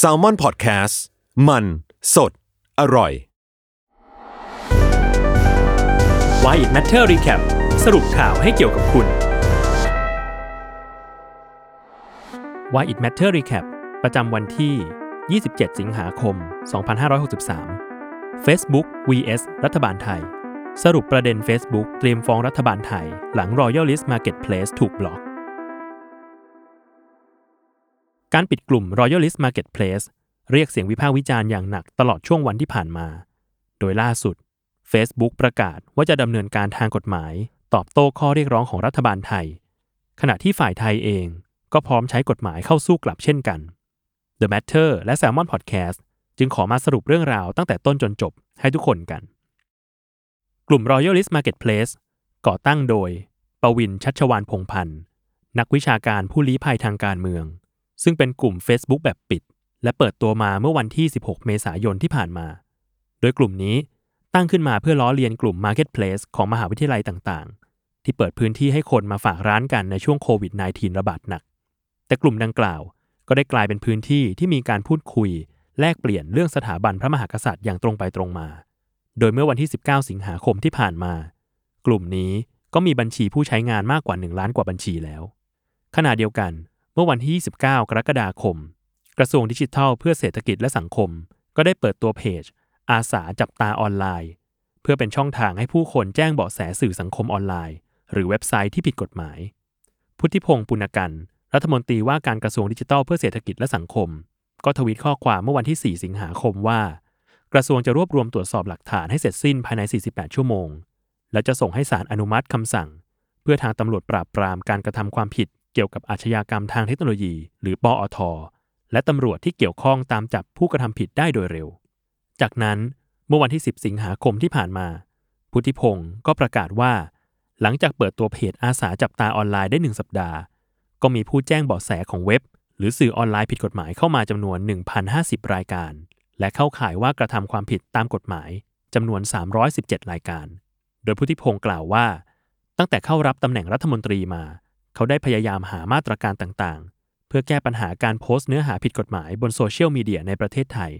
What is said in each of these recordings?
s a l ม o n PODCAST มัน สด อร่อย Why It Matter Recap สรุปข่าวให้เกี่ยวกับคุณ Why It Matter Recap ประจำวันที่ 27 สิงหาคม 2563 Facebook vs รัฐบาลไทย สรุปประเด็น Facebook เตรียมฟ้องรัฐบาลไทย หลัง Royalist Marketplace ถูกบล็อก การปิดกลุ่ม Royalist Marketplace เรียกเสียงวิพากษ์วิจารณ์อย่างหนักตลอดช่วงวันที่ผ่านมา โดยล่าสุด Facebook ประกาศว่าจะดำเนินการทางกฎหมาย ตอบโต้ข้อเรียกร้องของรัฐบาลไทย ขณะที่ฝ่ายไทยเองก็พร้อมใช้กฎหมายเข้าสู้กลับเช่นกัน The Matter และ Salmon Podcast จึงขอมาสรุปเรื่องราวตั้งแต่ต้นจนจบให้ทุกคนกัน กลุ่ม Royalist Marketplace ก่อตั้งโดย ปวินชัชวานพงพันธ์ นักวิชาการผู้ลี้ภัยทางการเมือง ซึ่งเป็นกลุ่ม Facebook แบบปิด และเปิดตัวมาเมื่อวันที่ 16 เมษายนที่ผ่านมา โดยกลุ่มนี้ตั้งขึ้นมาเพื่อล้อเลียนกลุ่ม Marketplace ของมหาวิทยาลัยต่างๆ ที่เปิดพื้นที่ให้คนมาฝากร้านกันในช่วงโควิด -19 ระบาดหนัก แต่กลุ่มดังกล่าวก็ได้กลายเป็นพื้นที่ที่มีการพูดคุย แลกเปลี่ยนเรื่องสถาบันพระมหากษัตริย์อย่างตรงไปตรงมา โดยเมื่อวันที่ 19 สิงหาคมที่ผ่านมา กลุ่มนี้ก็มีบัญชีผู้ใช้งานมากกว่า 1 ล้านกว่าบัญชีแล้ว ขณะเดียวกัน เมื่อวันที่ 29 กรกฎาคม กระทรวงดิจิทัลเพื่อเศรษฐกิจและสังคม ก็ได้เปิดตัวเพจ อาสาจับตาออนไลน์ เพื่อเป็นช่องทางให้ผู้คนแจ้งเบาะแสสื่อสังคมออนไลน์ หรือเว็บไซต์ที่ผิดกฎหมาย พุทธิพงศ์ปุณกัน รัฐมนตรีว่าการกระทรวงดิจิทัลเพื่อเศรษฐกิจและสังคม ก็ทวีตข้อความเมื่อวันที่ 4 สิงหาคมว่า กระทรวงจะรวบรวมตรวจสอบหลักฐานให้เสร็จสิ้นภายใน 48 ชั่วโมง และจะส่งให้ศาลอนุมัติคำสั่ง เพื่อทางตำรวจปราบปรามการกระทำความผิด เกี่ยวกับอาชญากรรมทางเทคโนโลยี หรือปอท และตำรวจที่เกี่ยวข้องตามจับผู้กระทำผิดได้โดยเร็ว จากนั้นเมื่อวันที่ 10 สิงหาคมที่ผ่านมา พุทธิพงศ์ก็ประกาศว่า หลังจากเปิดตัวเพจอาสาจับตาออนไลน์ได้หนึ่งสัปดาห์ ก็มีผู้แจ้งเบาะแสของเว็บ หรือสื่อออนไลน์ผิดกฎหมายเข้ามาจำนวน 1,050 รายการ และเข้าข่ายว่ากระทำความผิดตามกฎหมายจำนวน 317 รายการ โดยพุทธิพงศ์กล่าวว่า ตั้งแต่เข้ารับตำแหน่งรัฐมนตรีมา เขาได้พยายามหามาตรการต่างๆ เพื่อแก้ปัญหาการโพสต์เนื้อหาผิดกฎหมายบนโซเชียลมีเดียในประเทศไทย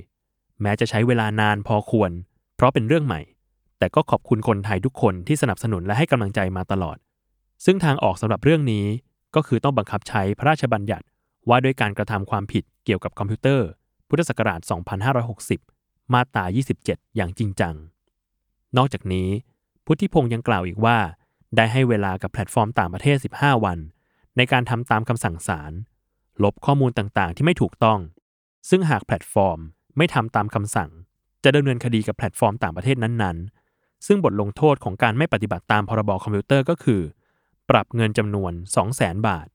แม้จะใช้เวลานานพอควร เพราะเป็นเรื่องใหม่ แต่ก็ขอบคุณคนไทยทุกคนที่สนับสนุนและให้กำลังใจมาตลอด ซึ่งทางออกสำหรับเรื่องนี้ก็คือต้องบังคับใช้พระราชบัญญัติ ว่าด้วยการกระทำความผิดเกี่ยวกับคอมพิวเตอร์ พุทธศักราช 2560 มาตรา 27 อย่างจริงจัง นอกจากนี้ พุทธิพงศ์ยังกล่าวอีกว่า ได้ให้เวลากับแพลตฟอร์มต่างประเทศ 15 วัน ในการทำตามคำสั่งศาลลบข้อมูลต่างๆ ที่ไม่ถูกต้อง ซึ่งหากแพลตฟอร์มไม่ทำตามคำสั่ง จะดำเนินคดีกับแพลตฟอร์มต่างประเทศนั้นๆ ซึ่งบทลงโทษของการไม่ปฏิบัติตามพรบคอมพิวเตอร์ก็คือ ปรับเงินจำนวน 200,000 บาท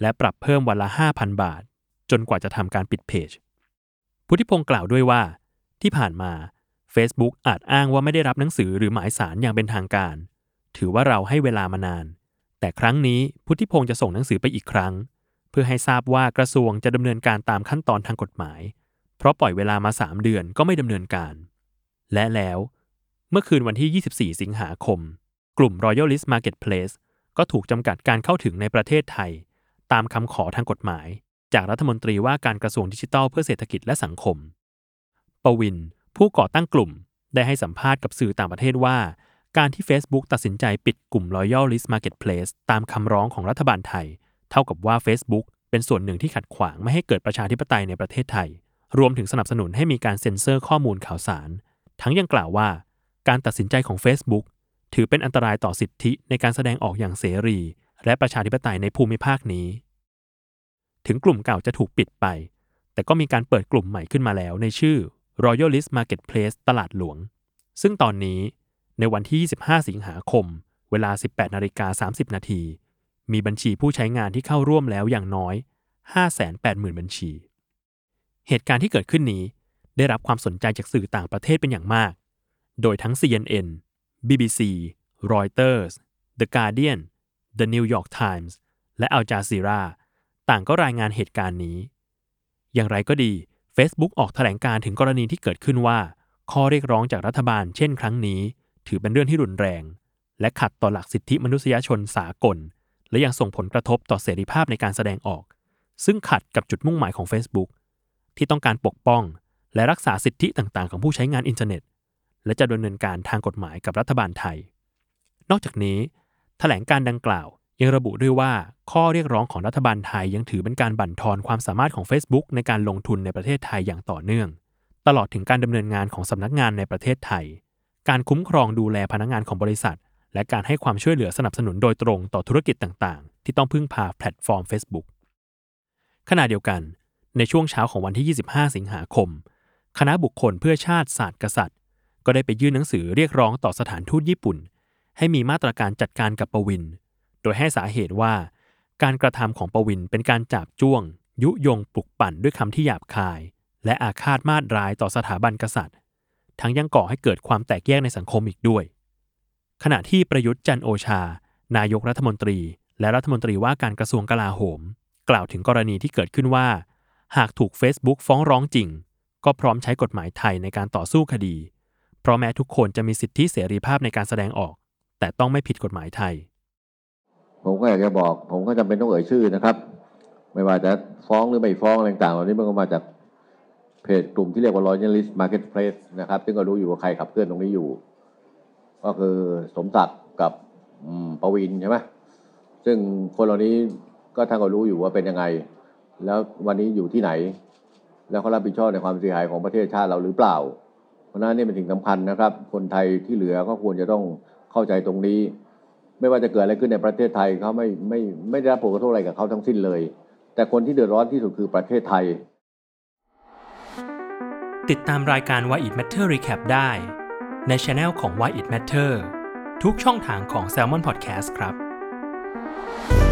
และปรับเพิ่มวันละ 5,000 บาท จนกว่าจะทำการปิดเพจ พุทธิพงศ์กล่าวด้วยว่า ที่ผ่านมา Facebook อาจอ้างว่าไม่ได้รับหนังสือหรือหมายสารอย่างเป็นทางการ ถือว่าเราให้เวลามานาน แต่ครั้งนี้พุทธิพงศ์จะส่งหนังสือไปอีกครั้ง เพื่อให้ทราบว่ากระทรวงจะดำเนินการตามขั้นตอนทางกฎหมาย เพราะปล่อยเวลามา 3 เดือนก็ไม่ดำเนินการ และแล้ว เมื่อคืนวันที่ 24 สิงหาคม กลุ่ม Royalist Marketplace ก็ถูกจำกัดการเข้าถึงในประเทศไทย ตามคำขอทางกฎหมาย จากรัฐมนตรีว่าการกระทรวงดิจิทัลเพื่อเศรษฐกิจและสังคม ปวิน ผู้ก่อตั้งกลุ่มได้ให้สัมภาษณ์กับสื่อต่างประเทศว่า การที่ Facebook ตัดสินใจปิดกลุ่ม Royalist Marketplace ตามคำร้องของรัฐบาลไทย เท่ากับว่า Facebook เป็นส่วนหนึ่งที่ขัดขวางไม่ให้เกิดประชาธิปไตยในประเทศไทย รวมถึงสนับสนุนให้มีการเซ็นเซอร์ข้อมูลข่าวสาร ทั้งยังกล่าวว่า การตัดสินใจของ Facebook ถือเป็นอันตรายต่อสิทธิในการแสดงออกอย่างเสรี และประชาธิปไตยในภูมิภาคนี้ ถึงกลุ่มเก่าจะถูกปิดไป แต่ก็มีการเปิดกลุ่มใหม่ขึ้นมาแล้วในชื่อ Royalist Marketplace ตลาดหลวง ซึ่งตอนนี้ ในวันที่ 25 สิงหาคม เวลา 18นาฬิกา30 นาที มีบัญชีผู้ใช้งานที่เข้าร่วมแล้วอย่างน้อย 580,000 บัญชี เหตุการณ์ที่เกิดขึ้นนี้ ได้รับความสนใจจากสื่อต่างประเทศเป็นอย่างมาก โดยทั้ง CNN BBC Reuters The Guardian The New York Times และ Al Jazeera ต่างก็รายงานเหตุการณ์นี้ อย่างไรก็ดี Facebook ออกแถลงการถึงกรณีที่เกิดขึ้นว่า ข้อเรียกร้องจากรัฐบาลเช่นครั้งนี้ ถือเป็นเรื่องที่รุนแรง และขัดต่อหลักสิทธิมนุษยชนสากล และยังส่งผลกระทบต่อเสรีภาพในการแสดงออก ซึ่งขัดกับจุดมุ่งหมายของ Facebook ที่ต้องการปกป้อง และรักษาสิทธิต่างๆ ของผู้ใช้งานอินเทอร์เน็ต และจะดำเนินการทางกฎหมายกับรัฐบาลไทย นอกจากนี้ แถลงการดังกล่าวยังระบุด้วยว่าข้อเรียกร้องของรัฐบาลไทยยังถือเป็นการบั่นทอนความสามารถของ Facebook ในการลงทุนในประเทศไทยอย่างต่อเนื่อง ตลอดถึงการดำเนินงานของสำนักงานในประเทศไทย การคุ้มครองดูแลพนักงานของบริษัท และการให้ความช่วยเหลือสนับสนุนโดยตรงต่อธุรกิจต่างๆ ที่ต้องพึ่งพาแพลตฟอร์ม Facebook ขณะเดียวกัน ในช่วงเช้าของวันที่ 25 สิงหาคม คณะบุคคลเพื่อชาติศาสน์กษัตริย์ ก็ได้ไปยื่นหนังสือเรียกร้องต่อสถานทูตญี่ปุ่น ให้มีมาตรการจัดการกับปวิน โดยให้สาเหตุว่า การกระทำของปวินเป็นการจาบจ้วง ยุยงปลุกปั่นด้วยคำที่หยาบคาย และอาฆาตมาตร้ายต่อสถาบันกษัตริย์ ทั้งยังก่อให้เกิดความแตกแยกในสังคมอีกด้วย ขณะที่ประยุทธ์จันโอชา นายกรัฐมนตรี และรัฐมนตรีว่าการกระทรวงกลาโหม กล่าวถึงกรณีที่เกิดขึ้นว่า หากถูก Facebook ฟ้องร้องจริง ก็พร้อมใช้กฎหมายไทยในการต่อสู้คดี เพราะแม้ทุกคนจะมีสิทธิเสรีภาพในการแสดงออก แต่ต้องไม่ผิดกฎหมายไทย ผมก็อยากจะบอก ผมก็จำเป็นต้องเอ่ยชื่อนะครับ ไม่ว่าจะฟ้องหรือไม่ฟ้องอะไรต่างๆเหล่านี้มันก็มาจาก เพจกลุ่มที่เรียกว่า Royalist Marketplace นะครับ ซึ่งก็รู้อยู่ว่าใครขับเคลื่อนตรงนี้อยู่ ก็คือสมศักดิ์กับประวินใช่ไหมซึ่งคนเหล่านี้ก็ท่านก็รู้อยู่ว่าเป็นยังไง แล้ววันนี้อยู่ที่ไหน แล้วเขารับผิดชอบในความเสียหายของประเทศชาติเราหรือเปล่า เพราะนั้นนี่เป็นสิ่งสำคัญนะครับ คนไทยที่เหลือก็ควรจะต้องเข้าใจตรงนี้ ไม่ว่าจะเกิดอะไรขึ้นในประเทศไทยเขาไม่ไม่ไม่ได้รับผลกระทบอะไรกับเขาทั้งสิ้นเลย แต่คนที่เดือดร้อนที่สุดคือประเทศไทย ติดตามรายการ Why It Matter Recap ได้ในช anel ของ Why It Matter ทุกช่องทางของ Salmon Podcast ครับ